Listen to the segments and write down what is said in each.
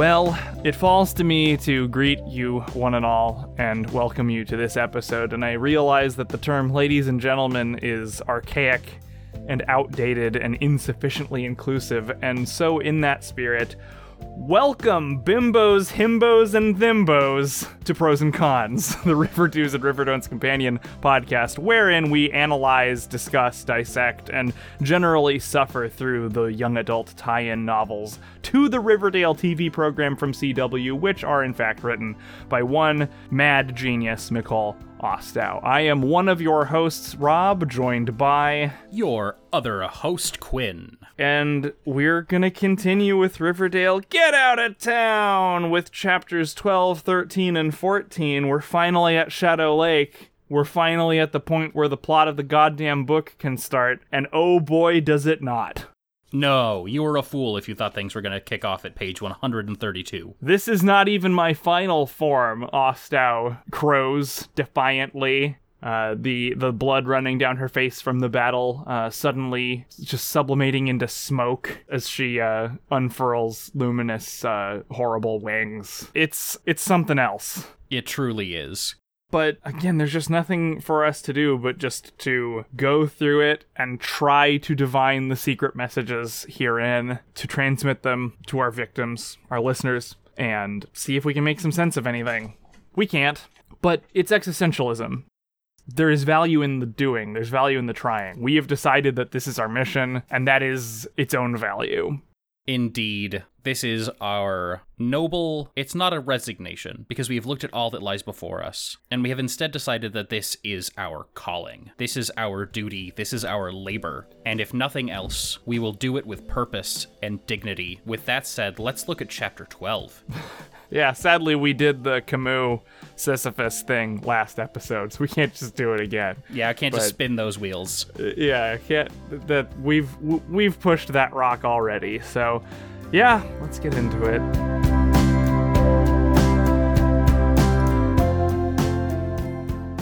Well, it falls to me to greet you one and all and welcome you to this episode, and I realize that the term ladies and gentlemen is archaic and outdated and insufficiently inclusive, and so in that spirit, Welcome, bimbos, himbos, and thimbos, to Pros and Cons, the River Do's and River Don'ts companion podcast, wherein we analyze, discuss, dissect, and generally suffer through the young adult tie in novels to the Riverdale TV program from CW, which are in fact written by one mad genius, Nicole Ostow. I am one of your hosts, Rob, joined by. Your other host, Quinn. And we're gonna continue with Riverdale Get Out of Town with chapters 12, 13, and 14. We're finally at Shadow Lake. We're finally at the point where the plot of the goddamn book can start, and oh boy, does it not. No, you were a fool if you thought things were going to kick off at page 132. This is not even my final form, Ostow crows defiantly. Uh, the the blood running down her face from the battle, uh, suddenly just sublimating into smoke as she uh, unfurls luminous, uh, horrible wings. It's it's something else. It truly is. But again, there's just nothing for us to do but just to go through it and try to divine the secret messages herein, to transmit them to our victims, our listeners, and see if we can make some sense of anything. We can't, but it's existentialism. There is value in the doing, there's value in the trying. We have decided that this is our mission, and that is its own value. Indeed, this is our noble. It's not a resignation, because we have looked at all that lies before us, and we have instead decided that this is our calling. This is our duty. This is our labor. And if nothing else, we will do it with purpose and dignity. With that said, let's look at chapter 12. Yeah, sadly, we did the Camus Sisyphus thing last episode, so we can't just do it again. Yeah, I can't But- just spin those wheels. Yeah, I can't. That we've we've pushed that rock already. So, yeah, let's get into it.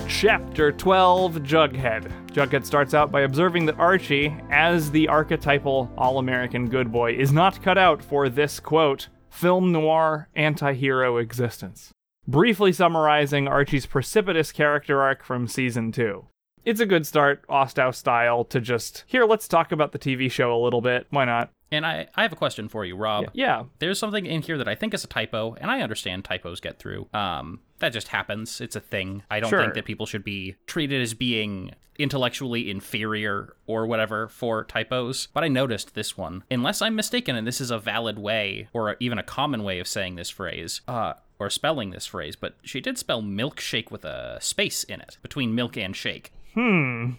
Chapter 12 Jughead. Jughead starts out by observing that Archie, as the archetypal all American good boy, is not cut out for this quote, film noir anti hero existence. Briefly summarizing Archie's precipitous character arc from season 2. It's a good start, Ostow style, to just, here, let's talk about the TV show a little bit. Why not? And I, I have a question for you, Rob. Yeah. There's something in here that I think is a typo, and I understand typos get through. Um, that just happens. It's a thing. I don't Sure. think that people should be treated as being intellectually inferior or whatever for typos. But I noticed this one. Unless I'm mistaken, and this is a valid way, or even a common way of saying this phrase, uh, or spelling this phrase, but she did spell milkshake with a space in it between milk and shake. Hmm.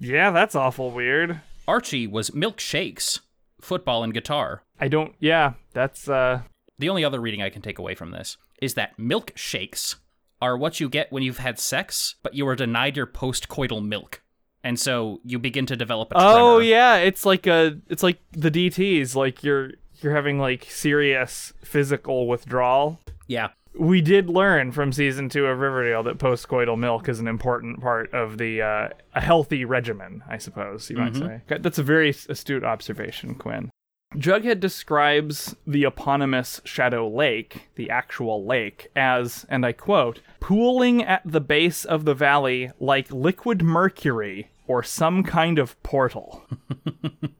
Yeah, that's awful weird. Archie was milkshakes, football and guitar. I don't, yeah, that's, uh, The only other reading I can take away from this is that milkshakes are what you get when you've had sex, but you are denied your post-coital milk. And so you begin to develop a tremor. Oh yeah, it's like a it's like the DTs, like you're you're having like serious physical withdrawal. Yeah. We did learn from season 2 of Riverdale that postcoital milk is an important part of the uh, a healthy regimen, I suppose you might say. That's a very astute observation, Quinn. Jughead describes the eponymous Shadow Lake, the actual lake, as, and I quote, pooling at the base of the valley like liquid mercury or some kind of portal.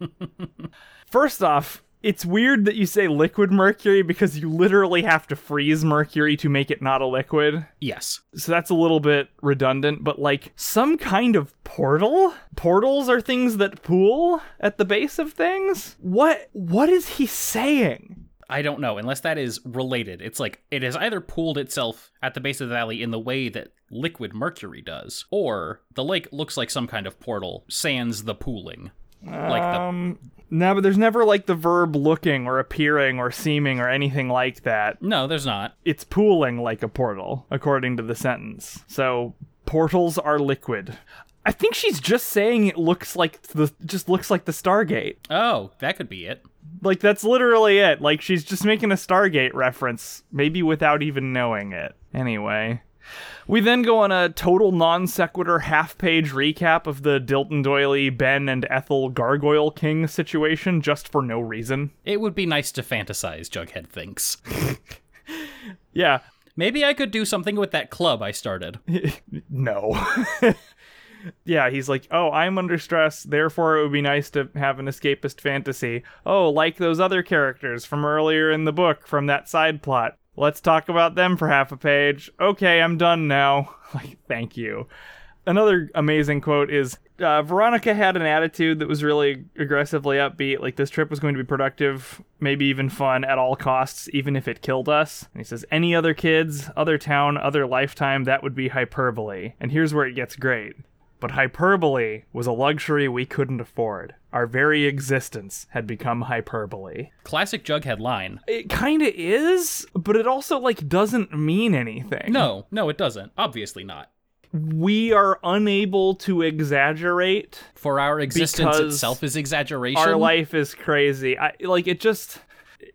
First off, it's weird that you say liquid mercury because you literally have to freeze mercury to make it not a liquid. Yes. So that's a little bit redundant, but like some kind of portal? Portals are things that pool at the base of things? What what is he saying? I don't know, unless that is related. It's like it has either pooled itself at the base of the valley in the way that liquid mercury does, or the lake looks like some kind of portal, sans the pooling. Like the Um no, but there's never like the verb looking or appearing or seeming or anything like that. No, there's not. It's pooling like a portal, according to the sentence. So portals are liquid. I think she's just saying it looks like the just looks like the Stargate. Oh, that could be it. Like that's literally it. Like she's just making a Stargate reference, maybe without even knowing it. Anyway, We then go on a total non sequitur half page recap of the Dilton Doily, Ben, and Ethel Gargoyle King situation just for no reason. It would be nice to fantasize, Jughead thinks. Yeah, Maybe I could do something with that club I started. no. yeah, he's like, oh, I'm under stress, therefore it would be nice to have an escapist fantasy. Oh, like those other characters from earlier in the book from that side plot. Let's talk about them for half a page. Okay, I'm done now. Like, thank you. Another amazing quote is uh, Veronica had an attitude that was really aggressively upbeat. Like, this trip was going to be productive, maybe even fun at all costs, even if it killed us. And he says, Any other kids, other town, other lifetime, that would be hyperbole. And here's where it gets great. But hyperbole was a luxury we couldn't afford. Our very existence had become hyperbole. Classic Jughead line. It kind of is, but it also like doesn't mean anything. No, no, it doesn't. Obviously not. we are unable to exaggerate. For our existence itself is exaggeration. Our life is crazy. I like it just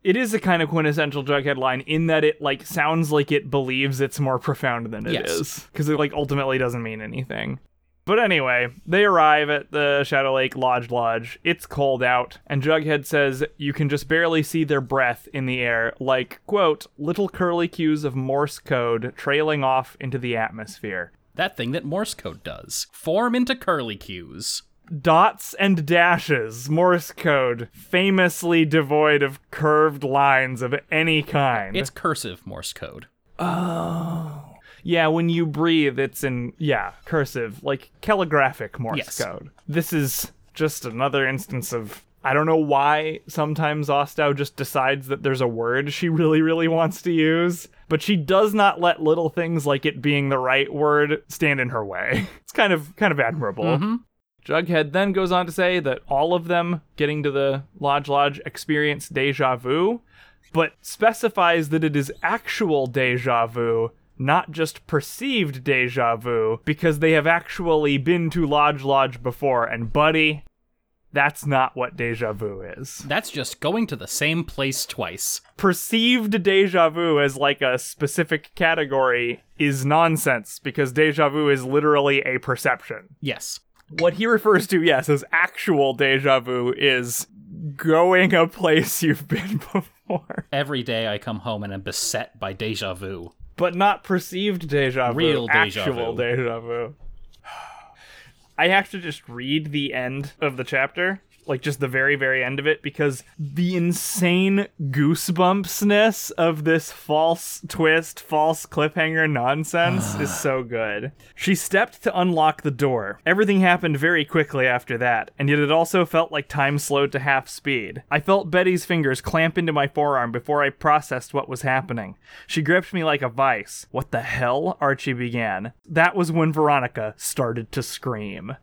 it is a kind of quintessential Jughead line in that it like sounds like it believes it's more profound than it is Yes. because it like ultimately doesn't mean anything. But anyway, they arrive at the Shadow Lake Lodge Lodge. It's cold out, and Jughead says you can just barely see their breath in the air, like, quote, little curly cues of Morse code trailing off into the atmosphere. That thing that Morse code does. Form into curly cues. dots and dashes, Morse code, famously devoid of curved lines of any kind. It's cursive Morse code. Oh. Yeah, when you breathe, it's in, yeah, cursive, like calligraphic Morse Yes. code. This is just another instance of. I don't know why sometimes Ostow just decides that there's a word she really, really wants to use, but she does not let little things like it being the right word stand in her way. It's kind of kind of admirable. Mm-hmm. Jughead then goes on to say that all of them getting to the Lodge Lodge experience deja vu, but specifies that it is actual deja vu, not just perceived deja vu, because they have actually been to Lodge Lodge before. And, buddy, that's not what deja vu is. That's just going to the same place twice. Perceived deja vu as like a specific category is nonsense, because deja vu is literally a perception. Yes. What he refers to, yes, as actual deja vu is going a place you've been before, Every day I come home and am beset by deja vu. But not perceived deja vu. Real deja actual vu. deja vu. I have to just read the end of the chapter, like just the very, very end of it, because the insane goosebumpsness of this false twist, false cliffhanger nonsense is so good. She stepped to unlock the door. Everything happened very quickly after that, and yet it also felt like time slowed to half speed. I felt Betty's fingers clamp into my forearm before I processed what was happening. She gripped me like a vice. What the hell? Archie began. That was when Veronica started to scream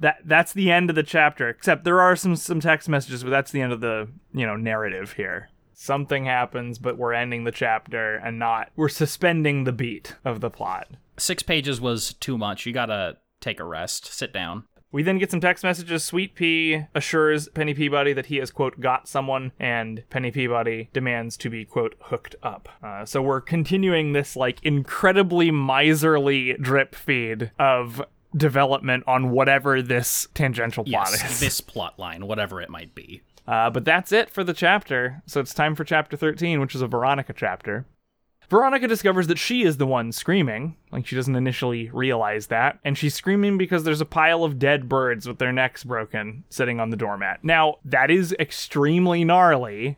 that that's the end of the chapter except there are some some text messages but that's the end of the you know narrative here something happens but we're ending the chapter and not we're suspending the beat of the plot Six pages was too much. You gotta take a rest. Sit down. we then get some text messages sweet pea assures penny peabody that he has quote got someone and penny peabody demands to be quote hooked up uh, so we're continuing this like incredibly miserly drip feed of development on whatever this tangential plot is this plot line, whatever it might be. Uh, but that's it for the chapter. So it's time for chapter 13, which is a Veronica chapter. Veronica discovers that she is the one screaming. Like, she doesn't initially realize that. And she's screaming because there's a pile of dead birds with their necks broken sitting on the doormat. Now, that is extremely gnarly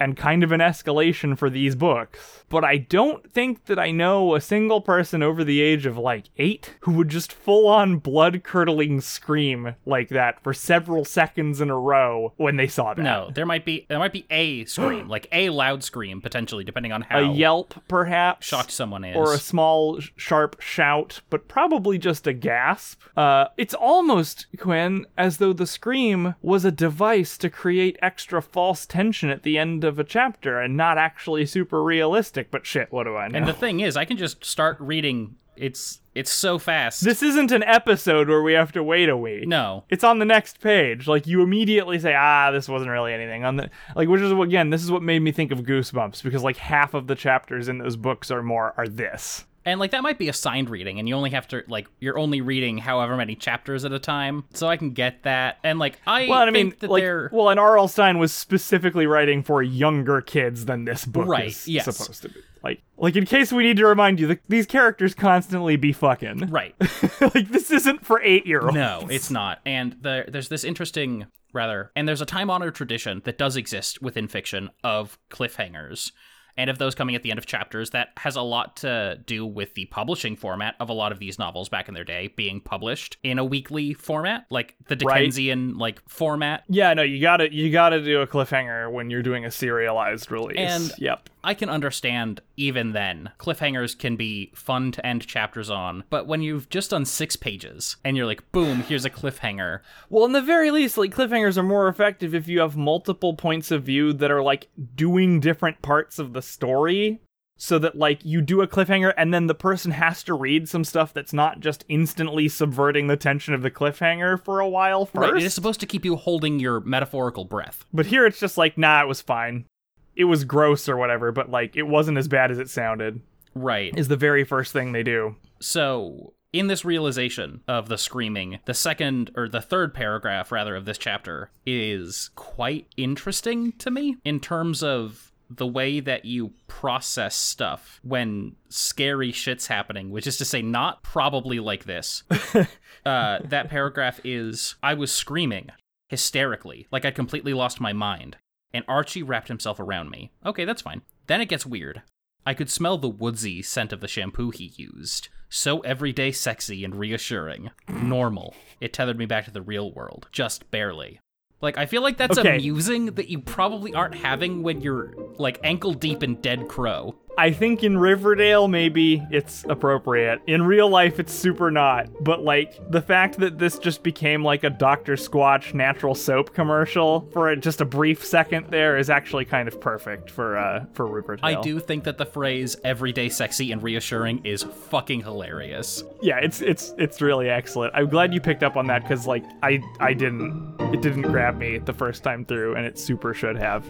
and kind of an escalation for these books. But I don't think that I know a single person over the age of like eight who would just full on blood curdling scream like that for several seconds in a row when they saw that. No, there might be there might be a scream, like a loud scream, potentially, depending on how A yelp, perhaps. shocked someone is. or a small sharp shout, but probably just a gasp. Uh, it's almost Quinn as though the scream was a device to create extra false tension at the end of a chapter and not actually super realistic. But shit, what do I know? and the thing is, I can just start reading. It's it's so fast. this isn't an episode where we have to wait a week. no, It's on the next page. Like you immediately say, "Ah, this wasn't really anything." On the like, which is again, this is what made me think of Goosebumps because like half of the chapters in those books or more are this. And like that might be assigned reading, and you only have to like you're only reading however many chapters at a time. So I can get that. And like I Well, I mean, that like, they're well, and R.L. Stine was specifically writing for younger kids than this book Right, is yes. supposed to be. Like, like in case we need to remind you, the, these characters constantly be fucking. right. like, this isn't for eight year olds. No, it's not. And the, there's this interesting, rather, and there's a time honored tradition that does exist within fiction of cliffhangers. And of those coming at the end of chapters, that has a lot to do with the publishing format of a lot of these novels back in their day being published in a weekly format, like the Right. Dickensian like format. Yeah, no, you gotta you gotta do a cliffhanger when you're doing a serialized release. And- yep. I can understand even then. Cliffhangers can be fun to end chapters on, but when you've just done six pages and you're like, boom, here's a cliffhanger, Well, in the very least, like cliffhangers are more effective if you have multiple points of view that are like doing different parts of the story. So that like you do a cliffhanger and then the person has to read some stuff that's not just instantly subverting the tension of the cliffhanger for a while first. right? It is supposed to keep you holding your metaphorical breath. But here it's just like, nah, it was fine. It was gross or whatever, but like it wasn't as bad as it sounded. Right. Is the very first thing they do. So, in this realization of the screaming, the second or the third paragraph, rather, of this chapter is quite interesting to me in terms of the way that you process stuff when scary shit's happening, which is to say, not probably like this. uh, that paragraph is I was screaming hysterically, like I'd completely lost my mind, and Archie wrapped himself around me. Okay, that's fine. Then it gets weird. I could smell the woodsy scent of the shampoo he used. So everyday sexy and reassuring. Normal. It tethered me back to the real world. Just barely. Like, I feel like that's Okay. amusing that you probably aren't having when you're, like, ankle deep in Dead Crow. I think in Riverdale, maybe it's appropriate. In real life, it's super not. But, like, the fact that this just became like a Dr. Squatch natural soap commercial for a, just a brief second there is actually kind of perfect for, uh, for Riverdale. I do think that the phrase everyday sexy and reassuring is fucking hilarious. Yeah, it's, it's, it's really excellent. I'm glad you picked up on that because, like, I, I didn't, it didn't grab me the first time through and it super should have.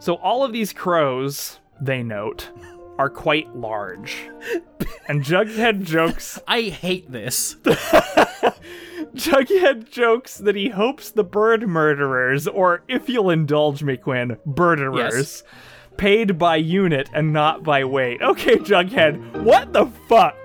So, all of these crows, they note, are quite large. and Jughead jokes I hate this. Jughead jokes that he hopes the bird murderers, or if you'll indulge me, Quinn, birderers, Yes. paid by unit and not by weight. Okay, Jughead, what the fuck?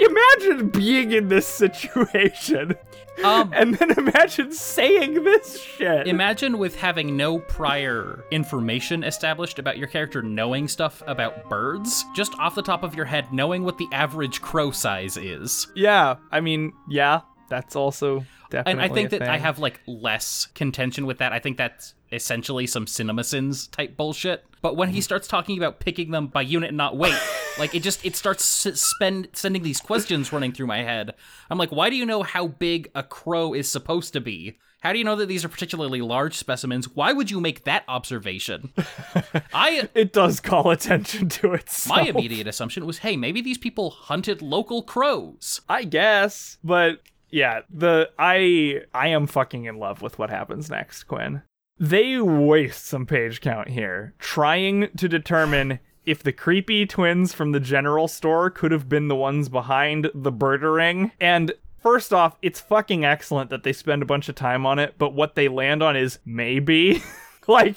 Imagine being in this situation. Um, And then imagine saying this shit. Imagine with having no prior information established about your character knowing stuff about birds, just off the top of your head knowing what the average crow size is. yeah, I mean, yeah, that's also definitely. And I think that I have like less contention with that. I think that's essentially some CinemaSins type bullshit. But when he mm-hmm. starts talking about picking them by unit and not weight, like it just it starts spend sending these questions running through my head. I'm like, why do you know how big a crow is supposed to be? How do you know that these are particularly large specimens? Why would you make that observation? I It does call attention to itself. my immediate assumption was, hey, maybe these people hunted local crows. I guess, but yeah, the I I am fucking in love with what happens next, Quinn. They waste some page count here trying to determine if the creepy twins from the general store could have been the ones behind the birdering. And first off, it's fucking excellent that they spend a bunch of time on it, but what they land on is maybe. like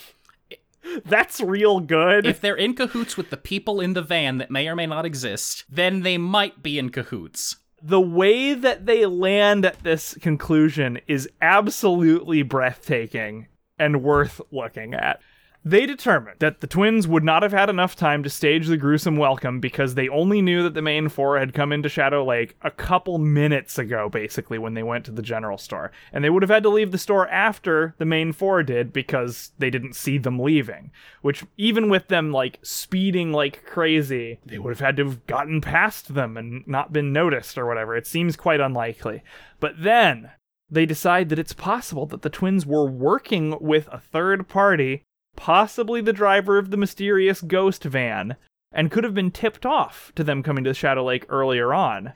that's real good. If they're in cahoots with the people in the van that may or may not exist, then they might be in cahoots. The way that they land at this conclusion is absolutely breathtaking and worth looking at. They determined that the twins would not have had enough time to stage the gruesome welcome because they only knew that the main four had come into Shadow Lake a couple minutes ago, basically, when they went to the general store. And they would have had to leave the store after the main four did because they didn't see them leaving. Which, even with them, like, speeding like crazy, they would have had to have gotten past them and not been noticed or whatever. It seems quite unlikely. But then, they decide that it's possible that the twins were working with a third party, possibly the driver of the mysterious ghost van, and could have been tipped off to them coming to Shadow Lake earlier on.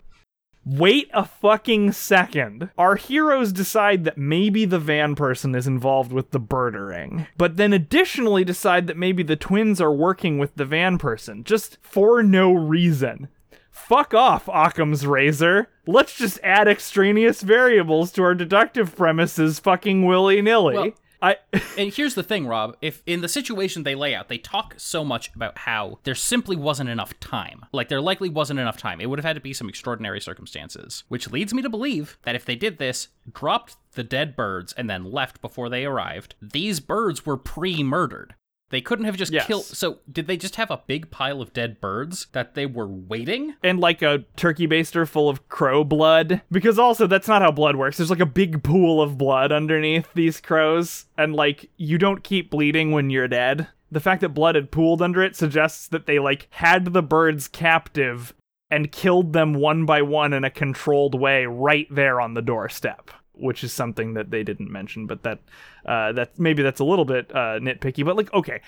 Wait a fucking second. Our heroes decide that maybe the van person is involved with the birdering, but then additionally decide that maybe the twins are working with the van person, just for no reason. Fuck off, Occam's razor. Let's just add extraneous variables to our deductive premises fucking willy nilly. Well- I. And here's the thing, Rob. If in the situation they lay out, they talk so much about how there simply wasn't enough time. Like there likely wasn't enough time. It would have had to be some extraordinary circumstances. Which leads me to believe that if they did this, dropped the dead birds, and then left before they arrived, these birds were pre-murdered. They couldn't have just Yes. killed. So did they just have a big pile of dead birds that they were waiting? and like a turkey baster full of crow blood. Because also, that's not how blood works. There's like a big pool of blood underneath these crows, and like, you don't keep bleeding when you're dead. The fact that blood had pooled under it suggests that they like had the birds captive and killed them one by one in a controlled way right there on the doorstep. Which is something that they didn't mention, but that uh, that maybe that's a little bit uh, nitpicky. But like, okay,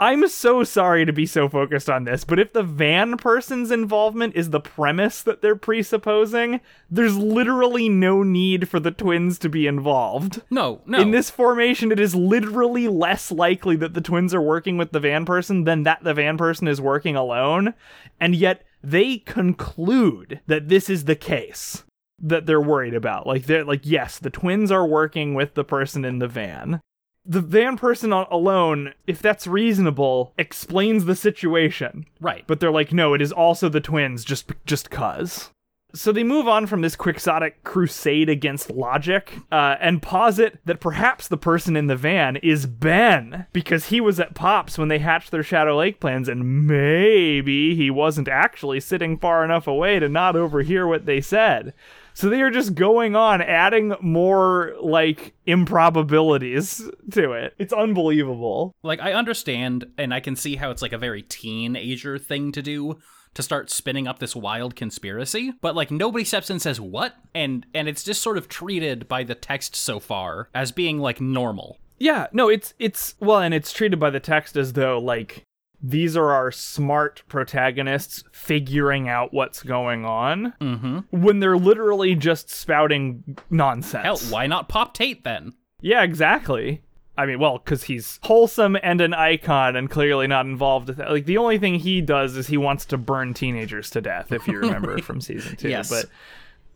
I'm so sorry to be so focused on this, but if the van person's involvement is the premise that they're presupposing, there's literally no need for the twins to be involved. No, no. In this formation, it is literally less likely that the twins are working with the van person than that the van person is working alone. And yet they conclude that this is the case that they're worried about. Like they're like, yes, the twins are working with the person in the van. The van person alone, if that's reasonable, explains the situation. right. But they're like, no, it is also the twins, just just cause. So they move on from this quixotic crusade against logic uh, and posit that perhaps the person in the van is Ben because he was at Pops when they hatched their Shadow Lake plans, and maybe he wasn't actually sitting far enough away to not overhear what they said. So they are just going on adding more like improbabilities to it. It's unbelievable. Like I understand and I can see how it's like a very teenager thing to do to start spinning up this wild conspiracy, but like nobody steps in and says what? And and it's just sort of treated by the text so far as being like normal. Yeah, no, it's it's well, and it's treated by the text as though like these are our smart protagonists figuring out what's going on Mhm. when they're literally just spouting nonsense. Hell, why not Pop Tate then? Yeah, exactly. I mean, well, because he's wholesome and an icon and clearly not involved with that. Like, the only thing he does is he wants to burn teenagers to death, if you remember from season two. Yes. But.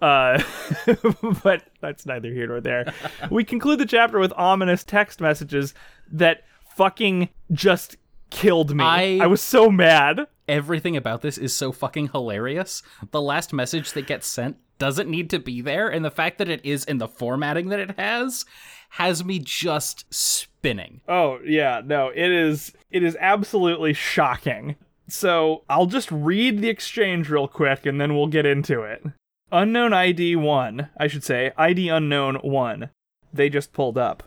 Uh, but that's neither here nor there. We conclude the chapter with ominous text messages that fucking just killed me. I- I was so mad. Everything about this is so fucking hilarious. The last message that gets sent doesn't need to be there, and the fact that it is in the formatting that it has has me just spinning. Oh yeah, no, it is it is absolutely shocking. So I'll just read the exchange real quick and then we'll get into it. Unknown ID one, I should say, ID unknown one. They just pulled up.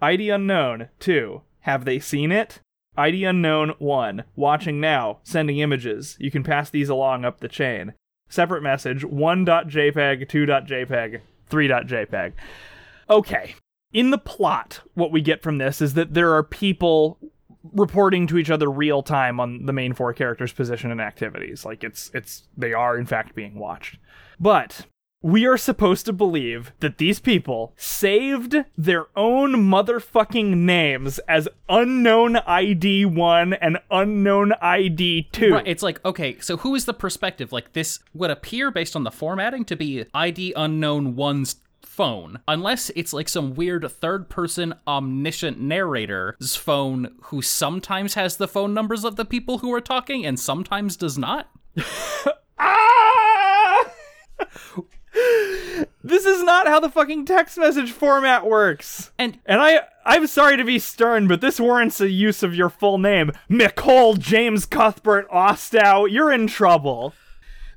ID unknown two. Have they seen it? ID unknown one. Watching now. Sending images. You can pass these along up the chain. Separate message 1.jpg, 2.jpg, 3.jpg. Okay. In the plot, what we get from this is that there are people reporting to each other real time on the main four characters' position and activities. Like it's it's they are in fact being watched. But we are supposed to believe that these people saved their own motherfucking names as unknown ID 1 and unknown ID 2. Right, it's like, okay, so who is the perspective? Like, this would appear based on the formatting to be ID unknown one's phone, unless it's like some weird third person omniscient narrator's phone who sometimes has the phone numbers of the people who are talking and sometimes does not. Ah! This is not how the fucking text message format works. And And I I'm sorry to be stern, but this warrants a use of your full name. Nicole James Cuthbert Ostow, you're in trouble.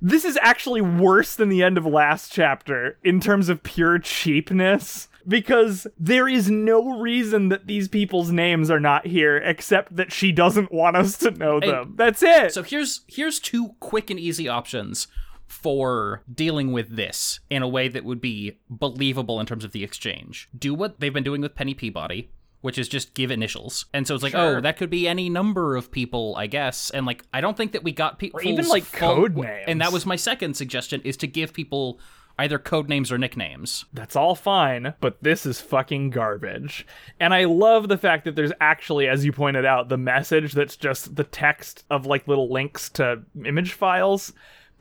This is actually worse than the end of last chapter in terms of pure cheapness. Because there is no reason that these people's names are not here except that she doesn't want us to know them. That's it. so here's here's two quick and easy options for dealing with this in a way that would be believable in terms of the exchange. Do what they've been doing with Penny Peabody. which is just give initials. And so it's like, oh, Sure. oh, that could be any number of people, I guess. And like, I don't think that we got people even, like, code names. And that was my second suggestion: is to give people either code names or nicknames. That's all fine, but this is fucking garbage. And I love the fact that there's actually, as you pointed out, the message that's just the text of like little links to image files.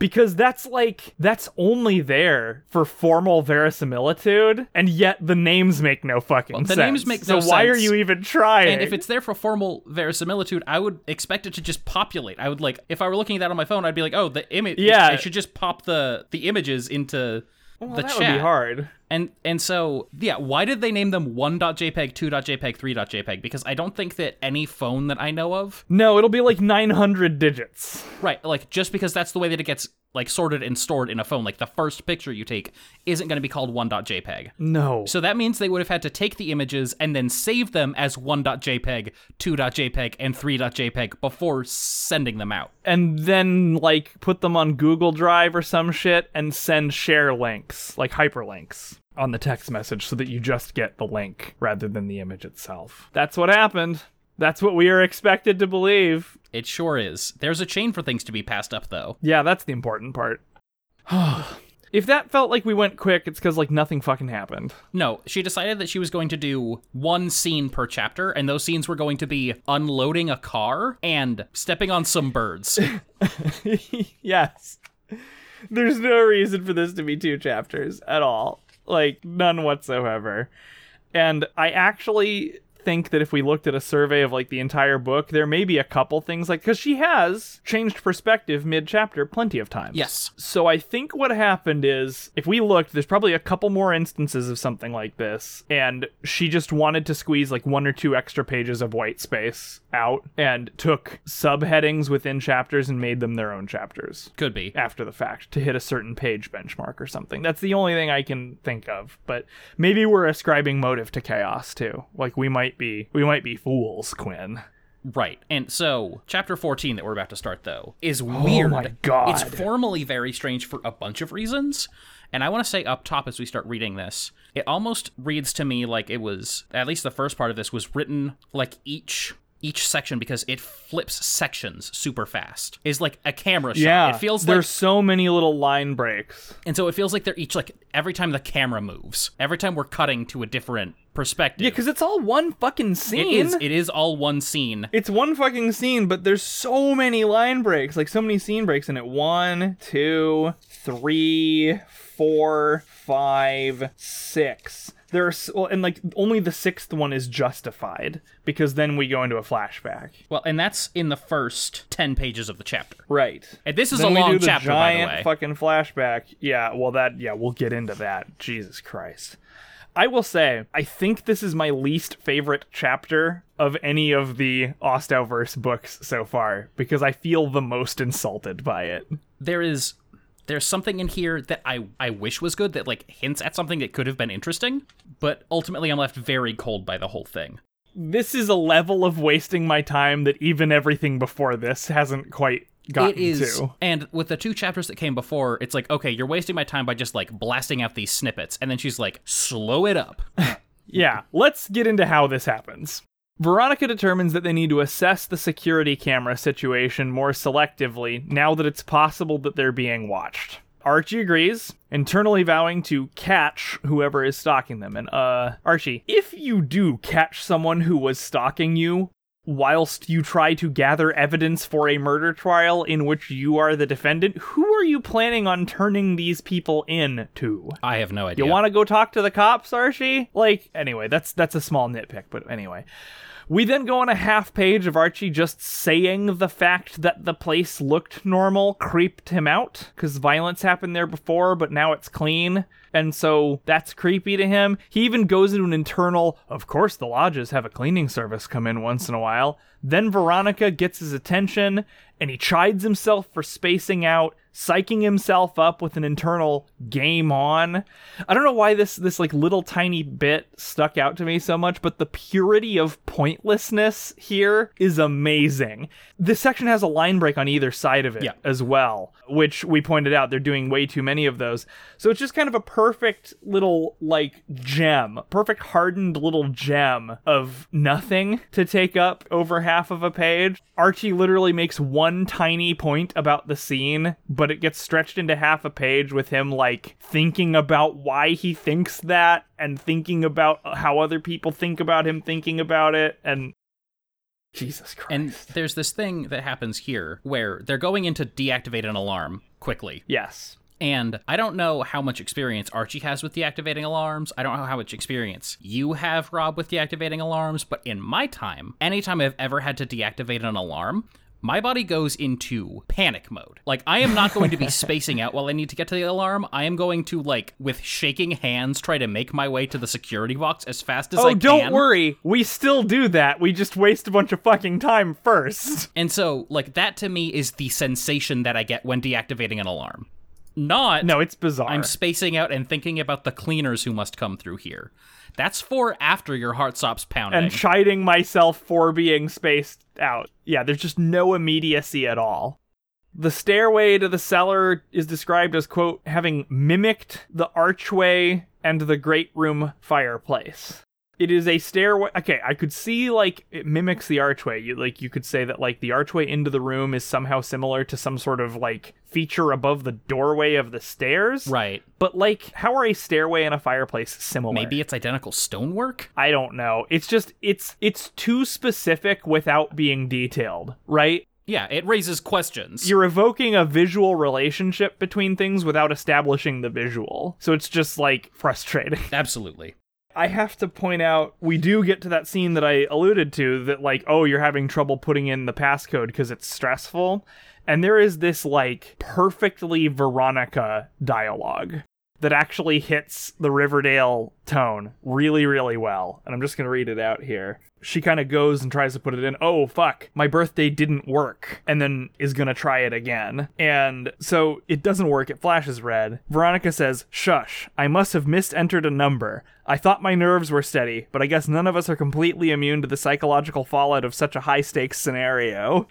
Because that's like, that's only there for formal verisimilitude, and yet the names make no fucking the sense. names make so no why are you even trying? And if it's there for formal verisimilitude, I would expect it to just populate. I would like if I were looking at that on my phone, I'd be like, oh, the image. Yeah. it should just pop the the images into well, the that chat. would be hard. And and so yeah, why did they name them 1.jpg, 2.jpg, 3.jpg? Because I don't think that any phone that I know of, No, it'll be like 900 digits. right, like just because that's the way that it gets like sorted and stored in a phone, like the first picture you take isn't going to be called 1.jpg. No. So that means they would have had to take the images and then save them as 1.jpg, 2.jpg, and 3.jpg before sending them out. and then like put them on Google Drive or some shit and send share links, like hyperlinks on the text message so that you just get the link rather than the image itself. That's what happened. That's what we are expected to believe. It sure is. There's a chain for things to be passed up, though. Yeah, that's the important part. if that felt like we went quick, it's cuz like nothing fucking happened. No, she decided that she was going to do one scene per chapter, and those scenes were going to be unloading a car and stepping on some birds. yes. There's no reason for this to be two chapters at all. Like, none whatsoever. And I actually think that if we looked at a survey of like the entire book, there may be a couple things like because she has changed perspective mid chapter plenty of times. yes. So I think what happened is if we looked, there's probably a couple more instances of something like this, and she just wanted to squeeze like one or two extra pages of white space out and took subheadings within chapters and made them their own chapters Could be. after the fact to hit a certain page benchmark or something. That's the only thing I can think of. But maybe we're ascribing motive to chaos too. Like we might be we might be fools, Quinn. Right. And so, chapter 14 that we're about to start, though, is oh weird. Oh my God. It's formally very strange for a bunch of reasons. And I want to say up top as we start reading this, it almost reads to me like it was, at least the first part of this, was written like each. Each section because it flips sections super fast is like a camera shot. Yeah. it feels there's like, so many little line breaks. and so it feels like they're each like every time the camera moves, every time we're cutting to a different perspective. Yeah, because it's all one fucking scene. it is. It is all one scene. It's one fucking scene, but there's so many line breaks, like so many scene breaks in it. One, two, three, four, five, six. There's well, and like only the sixth one is justified because then we go into a flashback. Well, and that's in the first ten pages of the chapter. Right. And this is then a long chapter, by the giant way. fucking flashback. Yeah, well that yeah, we'll get into that. Jesus Christ. I will say, I think this is my least favorite chapter of any of the Ostowverse books so far because I feel the most insulted by it. there is there's something in here that I I wish was good that like hints at something that could have been interesting, but ultimately I'm left very cold by the whole thing. This is a level of wasting my time that even everything before this hasn't quite gotten It is, to. and with the two chapters that came before, it's like okay, you're wasting my time by just like blasting out these snippets, and then she's like, slow it up. Yeah, let's get into how this happens. Veronica determines that they need to assess the security camera situation more selectively now that it's possible that they're being watched. Archie agrees, internally vowing to catch whoever is stalking them. And, uh, Archie, if you do catch someone who was stalking you, whilst you try to gather evidence for a murder trial in which you are the defendant, who are you planning on turning these people in to? I have no idea. You want to go talk to the cops, Archie? Like, anyway, that's that's a small nitpick, but anyway. We then go on a half page of Archie just saying the fact that the place looked normal creeped him out because violence happened there before, but now it's clean. And so that's creepy to him. He even goes into an internal, of course, the lodges have a cleaning service come in once in a while. Then Veronica gets his attention and he chides himself for spacing out, psyching himself up with an internal game on. I don't know why this this like little tiny bit stuck out to me so much, but the purity of pointlessness here is amazing. This section has a line break on either side of it Yeah. as well, which we pointed out they're doing way too many of those. So it's just kind of a perfect little like gem, perfect hardened little gem of nothing to take up over half of a page. Archie literally makes one tiny point about the scene, but it gets stretched into half a page with him like thinking about why he thinks that and thinking about how other people think about him thinking about it and Jesus Christ. And there's this thing that happens here where they're going in to deactivate an alarm quickly. yes. And I don't know how much experience Archie has with deactivating alarms. I don't know how much experience you have, Rob, with deactivating alarms. But in my time, anytime I've ever had to deactivate an alarm, my body goes into panic mode. Like, I am not going to be spacing out while I need to get to the alarm. I am going to, like, with shaking hands, try to make my way to the security box as fast as oh, I can. Oh, don't worry. We still do that. We just waste a bunch of fucking time first. And so, like, that to me is the sensation that I get when deactivating an alarm. Not No, it's bizarre. I'm spacing out and thinking about the cleaners who must come through here. That's for after your heart stops pounding. and chiding myself for being spaced out. Yeah, there's just no immediacy at all. The stairway to the cellar is described as, quote, having mimicked the archway and the great room fireplace. It is a stairway. Okay, I could see like it mimics the archway. You like you could say that like the archway into the room is somehow similar to some sort of like feature above the doorway of the stairs. right. But like, how are a stairway and a fireplace similar? Maybe it's identical stonework? I don't know. It's just it's it's too specific without being detailed, right? Yeah, it raises questions. You're evoking a visual relationship between things without establishing the visual. So it's just like frustrating. Absolutely. I have to point out we do get to that scene that I alluded to that like oh you're having trouble putting in the passcode because it's stressful. And there is this like perfectly Veronica dialogue that actually hits the Riverdale tone really really well and I'm just going to read it out here. She kind of goes and tries to put it in. Oh fuck, my birthday didn't work and then is going to try it again. And so it doesn't work. It flashes red. Veronica says, "Shush, I must have misentered a number. I thought my nerves were steady, but I guess none of us are completely immune to the psychological fallout of such a high stakes scenario."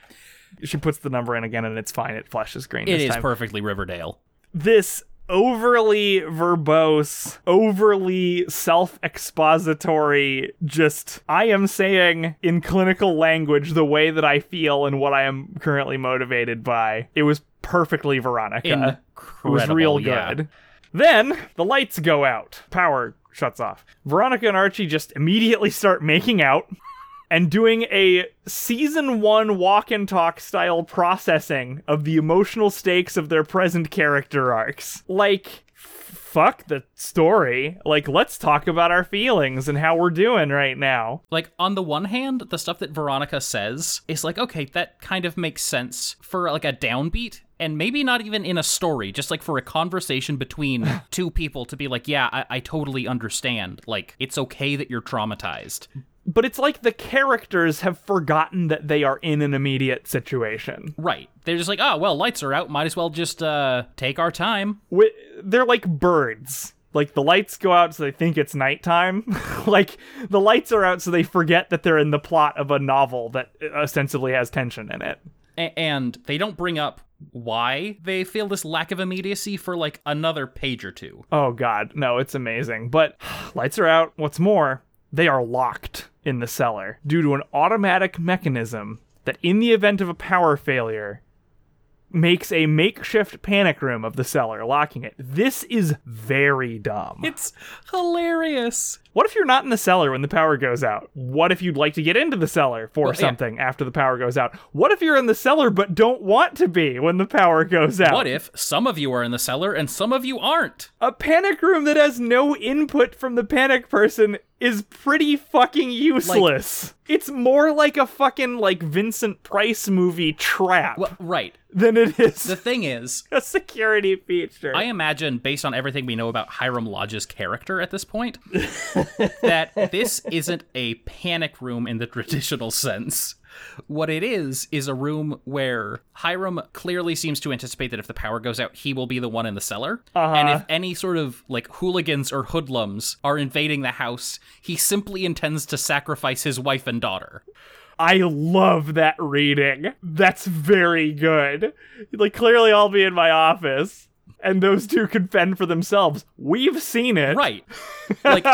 She puts the number in again and it's fine. It flashes green It this is time. perfectly Riverdale. this overly verbose, overly self expository, just I am saying in clinical language the way that I feel and what I am currently motivated by. It was perfectly Veronica. Incredible. It was real yeah. good. Then the lights go out. Power shuts off. Veronica and Archie just immediately start making out and doing a season one walk and talk style processing of the emotional stakes of their present character arcs. Like, fuck the story. Like, let's talk about our feelings and how we're doing right now. Like, on the one hand, the stuff that Veronica says is like, okay, that kind of makes sense for like a downbeat. And maybe not even in a story, just like for a conversation between two people to be like, yeah, I, I totally understand. Like, it's okay that you're traumatized. But it's like the characters have forgotten that they are in an immediate situation. Right. They're just like, oh, well, lights are out. Might as well just uh, take our time. They're like birds. Like the lights go out so they think it's nighttime. like the lights are out so they forget that they're in the plot of a novel that ostensibly has tension in it. A- and they don't bring up why they feel this lack of immediacy for like another page or two. Oh god, no, it's amazing. But lights are out. What's more, they are locked in the cellar due to an automatic mechanism that in the event of a power failure makes a makeshift panic room of the cellar, locking it. This is very dumb. It's hilarious. What if you're not in the cellar when the power goes out? What if you'd like to get into the cellar for Well, yeah. something after the power goes out? What if you're in the cellar but don't want to be when the power goes out? What if some of you are in the cellar and some of you aren't? a panic room that has no input from the panic person is pretty fucking useless. it's more like a fucking like Vincent Price movie trap Well, right. than it is The thing is, a security feature. I imagine, based on everything we know about Hiram Lodge's character at this point, that this isn't a panic room in the traditional sense. What it is is a room where Hiram clearly seems to anticipate that if the power goes out, he will be the one in the cellar. Uh-huh. And if any sort of like hooligans or hoodlums are invading the house, he simply intends to sacrifice his wife and daughter. I love that reading. That's very good. Like, clearly, I'll be in my office, and those two can fend for themselves. We've seen it. Right. Like,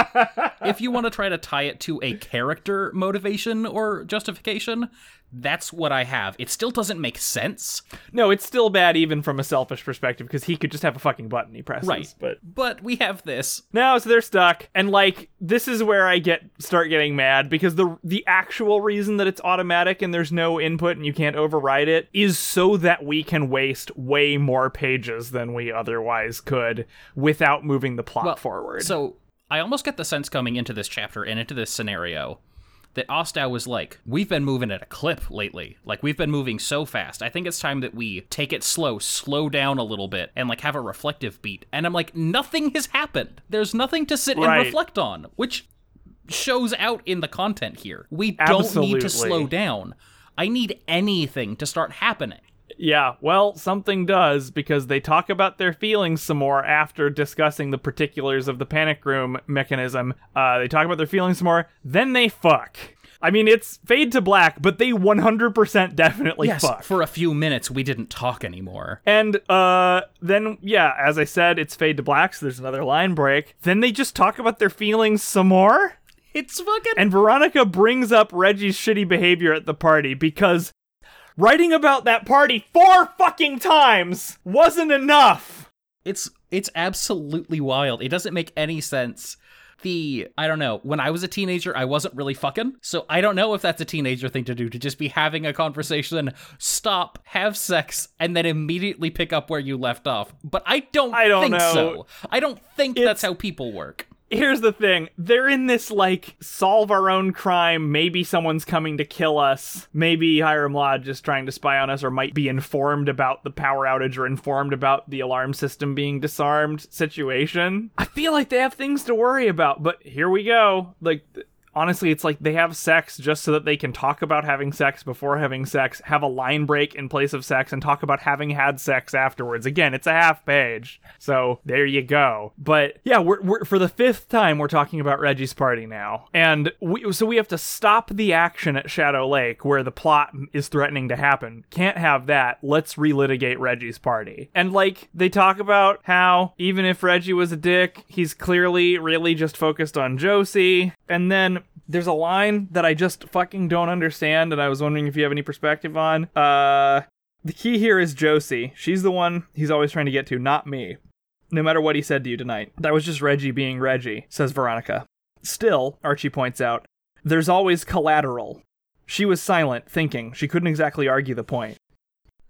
if you want to try to tie it to a character motivation or justification, that's what I have. It still doesn't make sense, No, it's still bad even from a selfish perspective because he could just have a fucking button he presses. Right. But but we have this. now, so they're stuck, and like this is where I get start getting mad because the the actual reason that it's automatic and there's no input and you can't override it is so that we can waste way more pages than we otherwise could without moving the plot forward. So I almost get the sense coming into this chapter and into this scenario that Ostow was like, we've been moving at a clip lately. Like we've been moving so fast. I think it's time that we take it slow, slow down a little bit, and like have a reflective beat. And I'm like, nothing has happened. There's nothing to sit Right. and reflect on, which shows out in the content here. We don't need to slow down. I need anything to start happening. Yeah, well, something does because they talk about their feelings some more after discussing the particulars of the panic room mechanism. Uh, they talk about their feelings some more, then they fuck. I mean, it's fade to black, but they 100% definitely Yes, fuck. for a few minutes we didn't talk anymore. and uh, then, yeah, as I said, it's fade to black, so there's another line break. Then they just talk about their feelings some more. It's fucking And Veronica brings up Reggie's shitty behavior at the party because writing about that party four fucking times wasn't enough. It's it's absolutely wild. It doesn't make any sense. The I don't know. When I was a teenager, I wasn't really fucking. So I don't know if that's a teenager thing to do to just be having a conversation, stop, have sex, and then immediately pick up where you left off. But I don't, I don't think know. so. I don't think that's how people work. Here's the thing they're in this, like, solve our own crime. Maybe someone's coming to kill us. Maybe Hiram Lodge is trying to spy on us or might be informed about the power outage or informed about the alarm system being disarmed situation. I feel like they have things to worry about, but here we go. Like, honestly, it's like they have sex just so that they can talk about having sex before having sex, have a line break in place of sex, and talk about having had sex afterwards. Again, it's a half page. So there you go. But yeah, we're, we're for the fifth time we're talking about Reggie's party now, and we so we have to stop the action at Shadow Lake where the plot is threatening to happen. Can't have that. Let's relitigate Reggie's party. And like they talk about how even if Reggie was a dick, he's clearly really just focused on Josie. And then there's a line that I just fucking don't understand, and I was wondering if you have any perspective on. Uh, the key here is Josie. She's the one he's always trying to get to, not me. No matter what he said to you tonight. That was just Reggie being Reggie, says Veronica. Still, Archie points out, there's always collateral. She was silent, thinking. She couldn't exactly argue the point.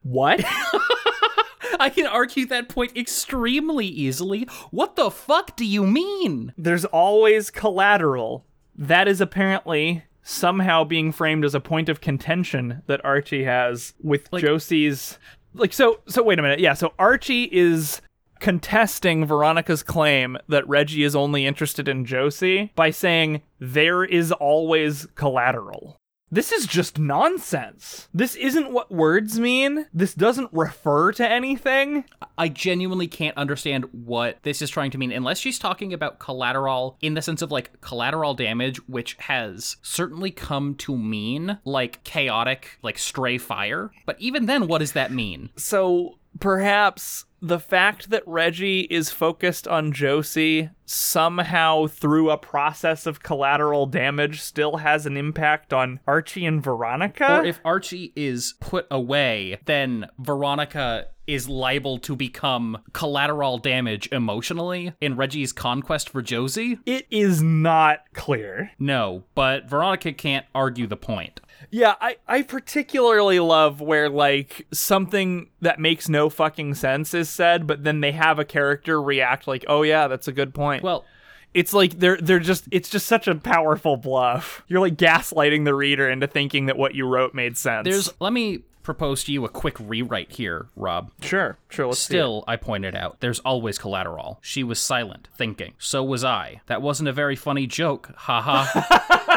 What? I can argue that point extremely easily. What the fuck do you mean? there's always collateral. That is apparently somehow being framed as a point of contention that Archie has with Like- Josie's like so so wait a minute. Yeah, so Archie is contesting Veronica's claim that Reggie is only interested in Josie by saying there is always collateral. This is just nonsense. This isn't what words mean. This doesn't refer to anything. I genuinely can't understand what this is trying to mean unless she's talking about collateral in the sense of like collateral damage, which has certainly come to mean like chaotic, like stray fire. But even then, what does that mean? So perhaps the fact that Reggie is focused on Josie somehow through a process of collateral damage still has an impact on Archie and Veronica? Or if Archie is put away, then Veronica is liable to become collateral damage emotionally in Reggie's conquest for Josie? it is not clear. No, but Veronica can't argue the point. Yeah, I, I particularly love where, like, something that makes no fucking sense is said, but then they have a character react like, oh yeah, that's a good point. Well, it's like they're they're just it's just such a powerful bluff. You're like gaslighting the reader into thinking that what you wrote made sense. there's let me propose to you a quick rewrite here, Rob. sure, sure. Let's see. Still, I pointed out, there's always collateral. She was silent, thinking. So was I. That wasn't a very funny joke. Haha.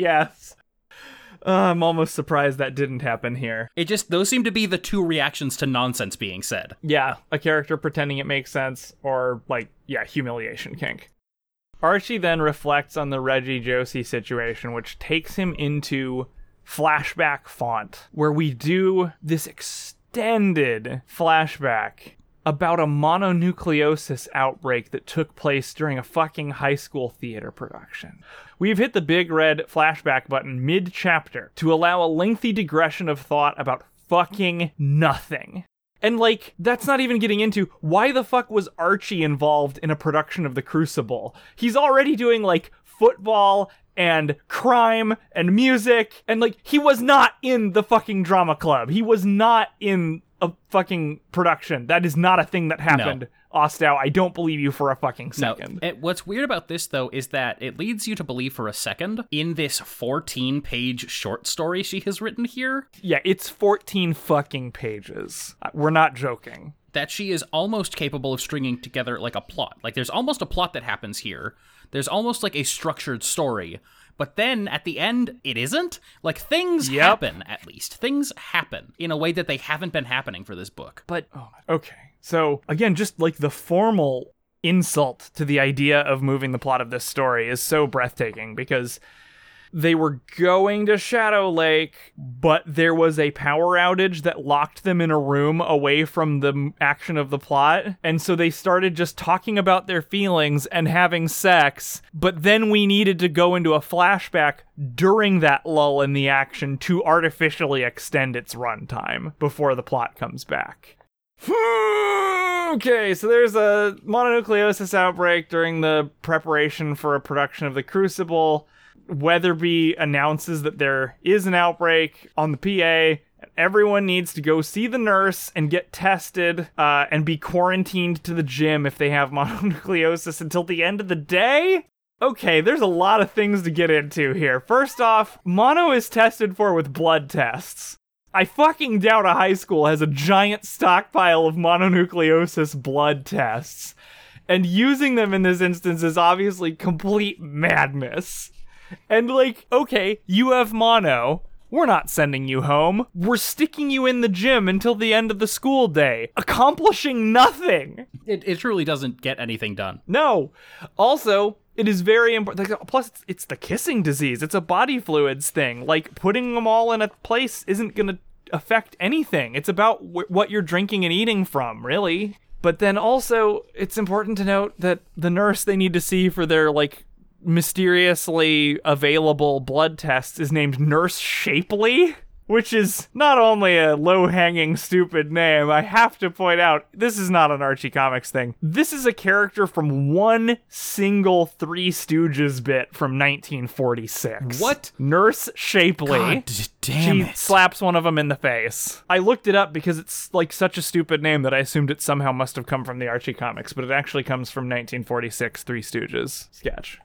yes. Uh, I'm almost surprised that didn't happen here. It just those seem to be the two reactions to nonsense being said. Yeah, a character pretending it makes sense, or like, yeah, humiliation kink. Archie then reflects on the Reggie Josie situation, which takes him into flashback font, where we do this extended flashback about a mononucleosis outbreak that took place during a fucking high school theater production. We've hit the big red flashback button mid chapter to allow a lengthy digression of thought about fucking nothing. And like, that's not even getting into why the fuck was Archie involved in a production of The Crucible? He's already doing like football and crime and music, and like, he was not in the fucking drama club. He was not in a fucking production. That is not a thing that happened. Ostow, I don't believe you for a fucking No. second. And what's weird about this though is that it leads you to believe for a second in this 14 page short story she has written here Yeah, it's 14 fucking pages. Uh, We're not joking. that she is almost capable of stringing together like a plot. Like there's almost a plot that happens here. There's almost like a structured story. But then at the end, it isn't. Like things Yep. happen, at least. Things happen in a way that they haven't been happening for this book. But oh, okay. So again, just like the formal insult to the idea of moving the plot of this story is so breathtaking because they were going to Shadow Lake, but there was a power outage that locked them in a room away from the action of the plot. And so they started just talking about their feelings and having sex. But then we needed to go into a flashback during that lull in the action to artificially extend its runtime before the plot comes back. Okay, so there's a mononucleosis outbreak during the preparation for a production of The Crucible. Weatherby announces that there is an outbreak on the PA. Everyone needs to go see the nurse and get tested uh, and be quarantined to the gym if they have mononucleosis until the end of the day. Okay, there's a lot of things to get into here. First off, mono is tested for with blood tests. I fucking doubt a high school has a giant stockpile of mononucleosis blood tests. And using them in this instance is obviously complete madness. And like, okay, you have mono. We're not sending you home. We're sticking you in the gym until the end of the school day, accomplishing nothing. It, it truly doesn't get anything done. No. Also, it is very important. Like, plus, it's, it's the kissing disease. It's a body fluids thing. Like putting them all in a place isn't gonna affect anything. It's about wh- what you're drinking and eating from, really. But then also, it's important to note that the nurse they need to see for their like mysteriously available blood tests is named Nurse Shapely, which is not only a low hanging, stupid name, I have to point out this is not an Archie Comics thing. This is a character from one single Three Stooges bit from 1946. What? Nurse Shapely. God damn she it. slaps one of them in the face. I looked it up because it's like such a stupid name that I assumed it somehow must have come from the Archie comics, but it actually comes from 1946 Three Stooges sketch.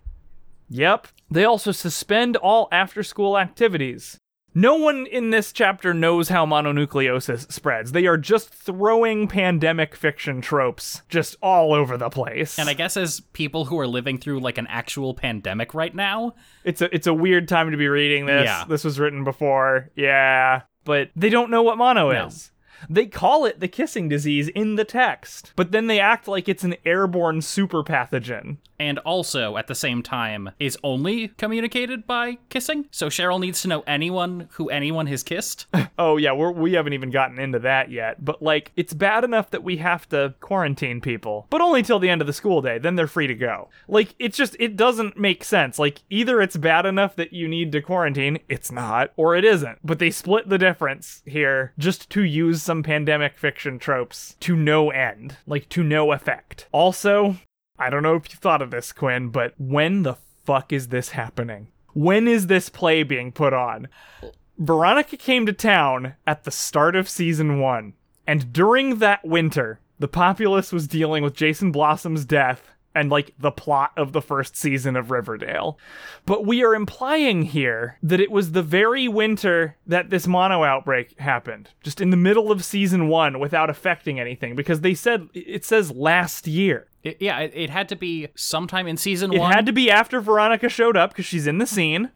Yep. They also suspend all after school activities. No one in this chapter knows how mononucleosis spreads. They are just throwing pandemic fiction tropes just all over the place. And I guess as people who are living through like an actual pandemic right now, it's a it's a weird time to be reading this. Yeah. This was written before. Yeah. But they don't know what mono No. is. They call it the kissing disease in the text, but then they act like it's an airborne super pathogen. and also at the same time is only communicated by kissing. So Cheryl needs to know anyone who anyone has kissed. Oh yeah, we're, we haven't even gotten into that yet. But like, it's bad enough that we have to quarantine people, but only till the end of the school day. Then they're free to go. Like, it's just it doesn't make sense. Like, either it's bad enough that you need to quarantine, it's not, or it isn't. But they split the difference here just to use some pandemic fiction tropes to no end, like to no effect. Also, I don't know if you thought of this, Quinn, but when the fuck is this happening? When is this play being put on? Veronica came to town at the start of season one, and during that winter, the populace was dealing with Jason Blossom's death and like the plot of the first season of Riverdale. But we are implying here that it was the very winter that this mono outbreak happened, just in the middle of season one without affecting anything, because they said it says last year. It- yeah, it, it had to be sometime in season It one, It had to be after Veronica showed up because she's in the scene.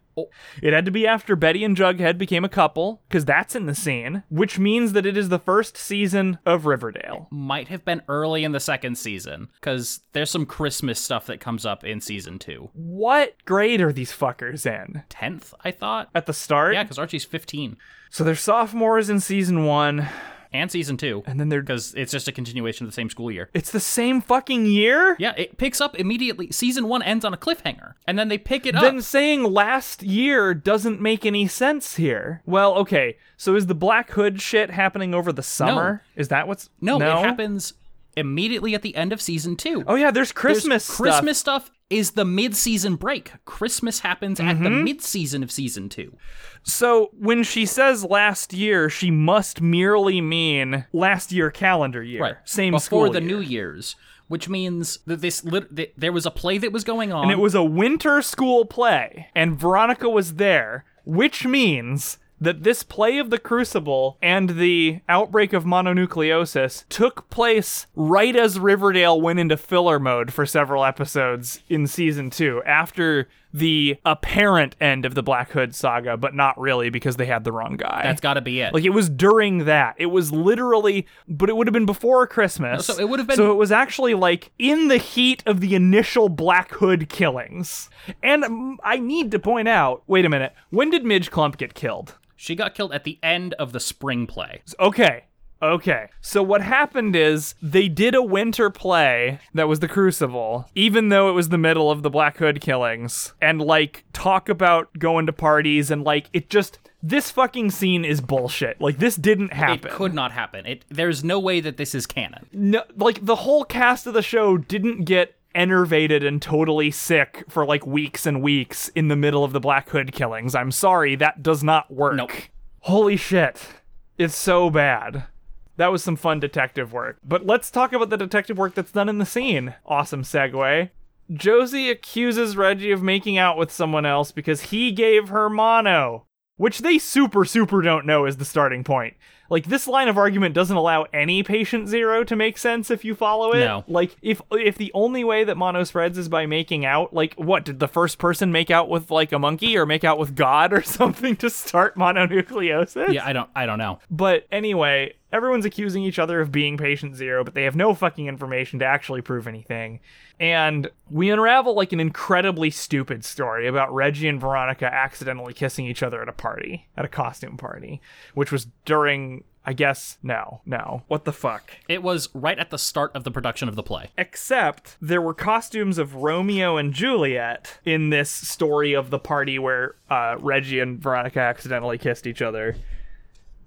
It had to be after Betty and Jughead became a couple, because that's in the scene, which means that it is the first season of Riverdale. Might have been early in the second season, because there's some Christmas stuff that comes up in season two. What grade are these fuckers in? 10th, I thought? At the start? Yeah, because Archie's 15. So they're sophomores in season one, And season two. and then they're. Because it's just a continuation of the same school year. It's the same fucking year? Yeah, it picks up immediately. Season one ends on a cliffhanger, and then they pick it up. Then saying last year doesn't make any sense here. Well, okay. So is the Black Hood shit happening over the summer? Is that what's No, it happens immediately at the end of season two. Oh yeah, there's There's Christmas stuff. Christmas stuff is the mid-season break. Christmas happens at Mm-hmm. the mid-season of season two. So when she says last year, she must merely mean last year calendar year. Right. Same before school the year. New Year's, which means that this lit- that there was a play that was going on. And it was a winter school play, and Veronica was there, which means that this play of the Crucible and the outbreak of mononucleosis took place right as Riverdale went into filler mode for several episodes in season two, after the apparent end of the Black Hood saga, but not really because they had the wrong guy. That's got to be it. Like it was during that. It was literally, but it would have been before Christmas. So it would have been- So it was actually like in the heat of the initial Black Hood killings. And mm, I need to point out. Wait a minute. When did Midge Klump get killed? She got killed at the end of the spring play. Okay. Okay. So what happened is they did a winter play that was the Crucible, even though it was the middle of the Black Hood killings, and like talk about going to parties and like it just this fucking scene is bullshit. Like this didn't happen. It could not happen. It there's no way that this is canon. no, like the whole cast of the show didn't get enervated and totally sick for like weeks and weeks in the middle of the Black Hood killings. I'm sorry, that does not work. Nope. Holy shit. It's so bad. That was some fun detective work. But let's talk about the detective work that's done in the scene. Awesome segue. Josie accuses Reggie of making out with someone else because he gave her mono, which they super, super don't know is the starting point. Like, this line of argument doesn't allow any patient zero to make sense if you follow it. No. Like, if if the only way that mono spreads is by making out, like, what, did the first person make out with, like, a monkey or make out with God or something to start mononucleosis? Yeah, I don't I don't know. But anyway, everyone's accusing each other of being patient zero, but they have no fucking information to actually prove anything. And we unravel like an incredibly stupid story about Reggie and Veronica accidentally kissing each other at a party, at a costume party, which was during, I guess, no, no. What the fuck? It was right at the start of the production of the play. Except there were costumes of Romeo and Juliet in this story of the party where uh, Reggie and Veronica accidentally kissed each other.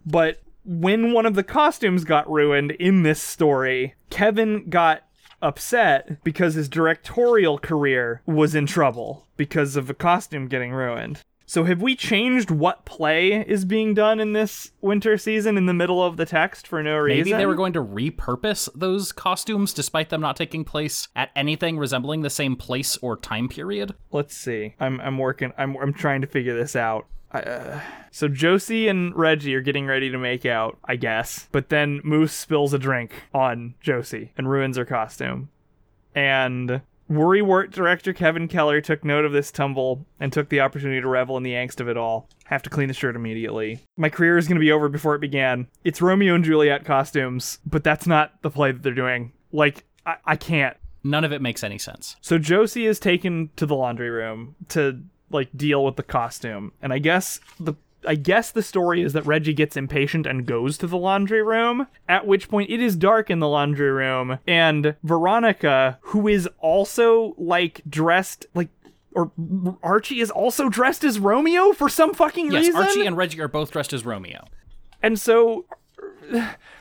But when one of the costumes got ruined in this story, Kevin got upset because his directorial career was in trouble because of a costume getting ruined. So have we changed what play is being done in this winter season in the middle of the text for no reason? Maybe they were going to repurpose those costumes despite them not taking place at anything resembling the same place or time period. let's see. I'm I'm working. I'm I'm trying to figure this out. I, uh, so Josie and Reggie are getting ready to make out, I guess. But then Moose spills a drink on Josie and ruins her costume. And Worrywart director Kevin Keller took note of this tumble and took the opportunity to revel in the angst of it all. Have to clean the shirt immediately. My career is going to be over before it began. It's Romeo and Juliet costumes, but that's not the play that they're doing. Like, I, I can't. None of it makes any sense. So Josie is taken to the laundry room to like deal with the costume. And I guess the I guess the story is that Reggie gets impatient and goes to the laundry room, at which point it is dark in the laundry room and Veronica, who is also like dressed like or Archie is also dressed as Romeo for some fucking Yes, reason. Yes, Archie and Reggie are both dressed as Romeo. And so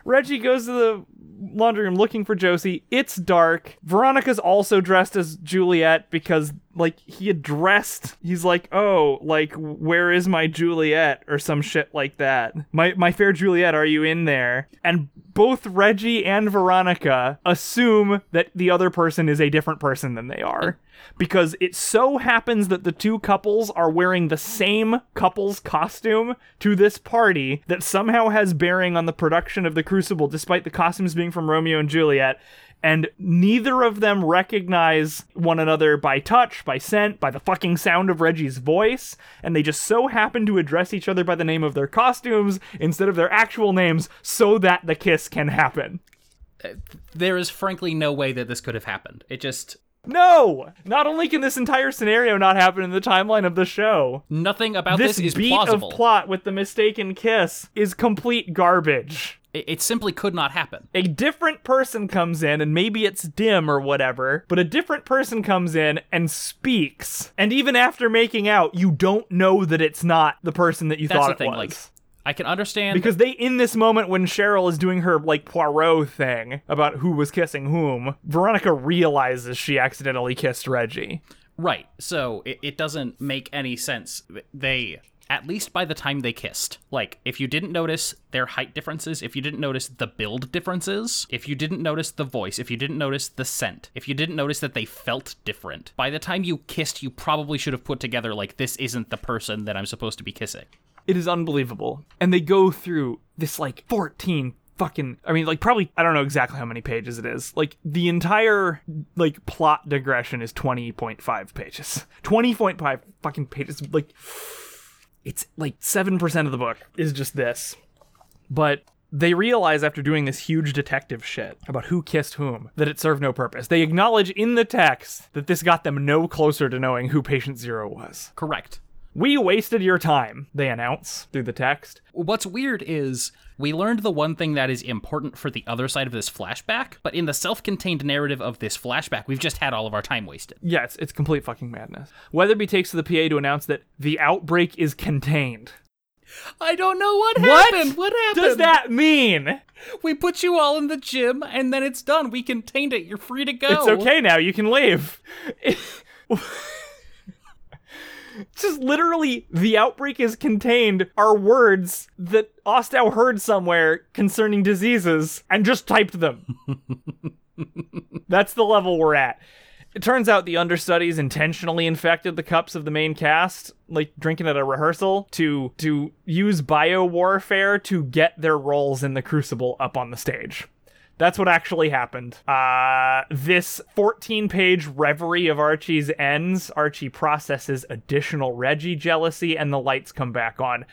Reggie goes to the laundry room looking for Josie. It's dark. Veronica's also dressed as Juliet because like he addressed he's like, "Oh, like where is my Juliet?" or some shit like that. My my fair Juliet, are you in there? And both Reggie and Veronica assume that the other person is a different person than they are. Because it so happens that the two couples are wearing the same couple's costume to this party that somehow has bearing on the production of The Crucible, despite the costumes being from Romeo and Juliet. and neither of them recognize one another by touch, by scent, by the fucking sound of Reggie's voice, and they just so happen to address each other by the name of their costumes instead of their actual names so that the kiss can happen. There is frankly no way that this could have happened. It just No! Not only can this entire scenario not happen in the timeline of the show, nothing about this, this, is beat plausible. of plot with the mistaken kiss is complete garbage. it, it simply could not happen. A different person comes in, and maybe it's dim or whatever, but a different person comes in and speaks. And even after making out, you don't know that it's not the person that you That's thought the it thing. was. Like, I can understand because they, in this moment when Cheryl is doing her like Poirot thing about who was kissing whom, Veronica realizes she accidentally kissed Reggie. Right. So it, it doesn't make any sense. They, at least by the time they kissed, like, if you didn't notice their height differences, if you didn't notice the build differences, if you didn't notice the voice, if you didn't notice the scent, if you didn't notice that they felt different, by the time you kissed, you probably should have put together, like, this isn't the person that I'm supposed to be kissing. It is unbelievable. And they go through this like 14 fucking I mean like probably I don't know exactly how many pages it is. Like the entire like plot digression is 20.5 pages. 20.5 fucking pages like it's like 7% of the book is just this. But they realize after doing this huge detective shit about who kissed whom that it served no purpose. They acknowledge in the text that this got them no closer to knowing who patient 0 was. Correct. We wasted your time, they announce through the text. What's weird is we learned the one thing that is important for the other side of this flashback, but in the self contained narrative of this flashback, we've just had all of our time wasted. Yeah, it's, it's complete fucking madness. Weatherby takes to the PA to announce that the outbreak is contained. I don't know what happened. What happened. What happened? does that mean? We put you all in the gym and then it's done. We contained it. You're free to go. It's okay now, you can leave. Just literally, the outbreak is contained are words that Ostow heard somewhere concerning diseases and just typed them. That's the level we're at. It turns out the understudies intentionally infected the cups of the main cast, like drinking at a rehearsal, to to use bio warfare to get their roles in the Crucible up on the stage. That's what actually happened. Uh, this 14 page reverie of Archie's ends. Archie processes additional Reggie jealousy, and the lights come back on.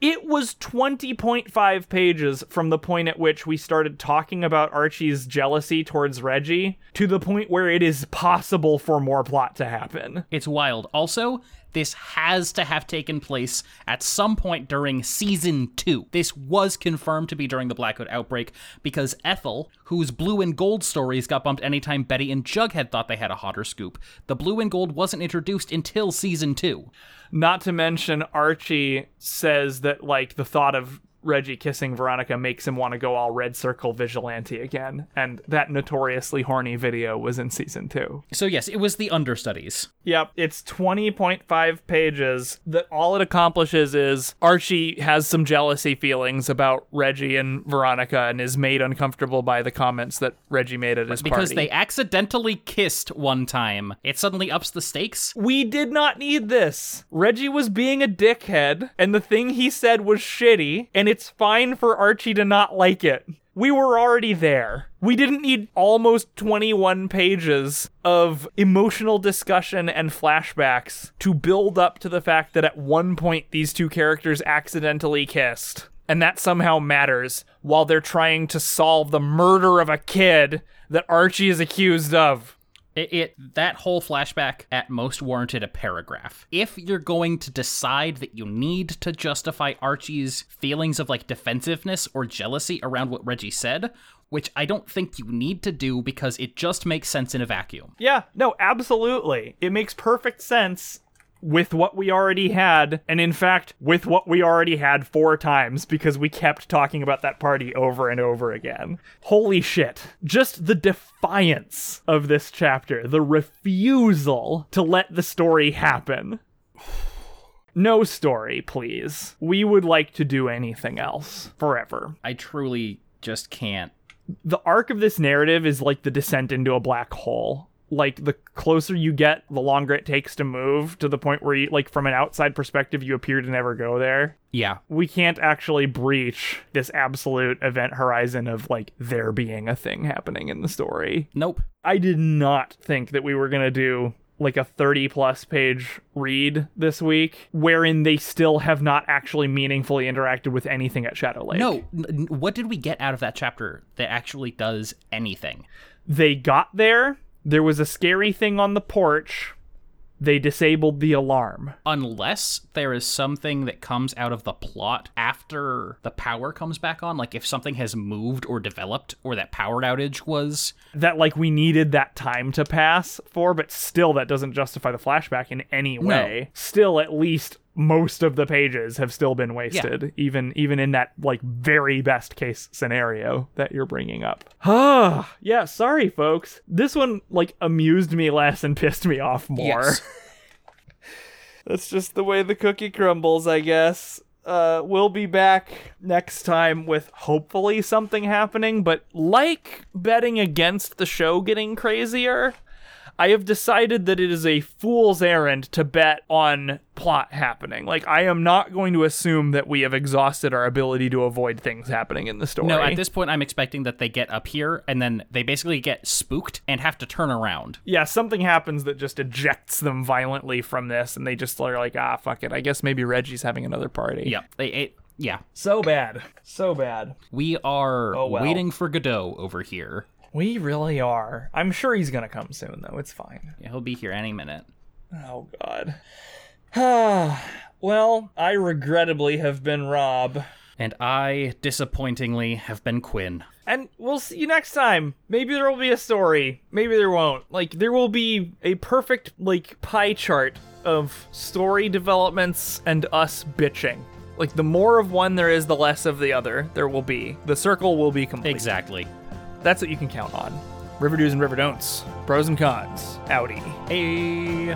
It was 20.5 pages from the point at which we started talking about Archie's jealousy towards Reggie to the point where it is possible for more plot to happen. It's wild. Also, this has to have taken place at some point during season two. This was confirmed to be during the Black Hood outbreak because Ethel, whose blue and gold stories got bumped anytime Betty and Jughead thought they had a hotter scoop, the blue and gold wasn't introduced until season two. Not to mention, Archie says that, like, the thought of Reggie kissing Veronica makes him want to go all red circle vigilante again. And that notoriously horny video was in season two. So, yes, it was the understudies. Yep, it's 20.5 pages that all it accomplishes is Archie has some jealousy feelings about Reggie and Veronica and is made uncomfortable by the comments that Reggie made at his Because party. they accidentally kissed one time, it suddenly ups the stakes. We did not need this. Reggie was being a dickhead, and the thing he said was shitty, and it's fine for Archie to not like it. We were already there. We didn't need almost 21 pages of emotional discussion and flashbacks to build up to the fact that at one point these two characters accidentally kissed. And that somehow matters while they're trying to solve the murder of a kid that Archie is accused of. It, it that whole flashback at most warranted a paragraph. If you're going to decide that you need to justify Archie's feelings of like defensiveness or jealousy around what Reggie said, which I don't think you need to do because it just makes sense in a vacuum. Yeah, no, absolutely. It makes perfect sense with what we already had, and in fact, with what we already had four times because we kept talking about that party over and over again. Holy shit. Just the defiance of this chapter, the refusal to let the story happen. No story, please. We would like to do anything else forever. I truly just can't. the arc of this narrative is like the descent into a black hole. Like the closer you get, the longer it takes to move to the point where you like from an outside perspective you appear to never go there. Yeah. We can't actually breach this absolute event horizon of like there being a thing happening in the story. Nope. I did not think that we were going to do like a 30 plus page read this week wherein they still have not actually meaningfully interacted with anything at Shadow Lake. No. what did we get out of that chapter that actually does anything? They got there, there was a scary thing on the porch. They disabled the alarm. Unless there is something that comes out of the plot after the power comes back on, like if something has moved or developed, or that power outage was. That like we needed that time to pass for, but still that doesn't justify the flashback in any way. Still at least most of the pages have still been wasted even even in that like very best case scenario that you're bringing up. Ah, yeah, sorry folks. This one like amused me less and pissed me off more. Yes. That's just the way the cookie crumbles, I guess. Uh, we'll be back next time with hopefully something happening, but like betting against the show getting crazier, I have decided that it is a fool's errand to bet on plot happening. Like, I am not going to assume that we have exhausted our ability to avoid things happening in the story. No, at this point, I'm expecting that they get up here and then they basically get spooked and have to turn around. yeah, something happens that just ejects them violently from this, and they just are like, ah, fuck it. I guess maybe Reggie's having another party. Yep. They it, yeah. So bad. So bad. We are Oh, well. waiting for Godot over here. We really are. I'm sure he's gonna come soon, though. It's fine. Yeah, he'll be here any minute. Oh, God. well, I regrettably have been Rob. And I, disappointingly, have been Quinn. And we'll see you next time. Maybe there will be a story. Maybe there won't. Like, there will be a perfect, like, pie chart of story developments and us bitching. Like, the more of one there is, the less of the other there will be. The circle will be complete. Exactly. That's what you can count on. River do's and river don'ts. Pros and cons. Audi. Hey.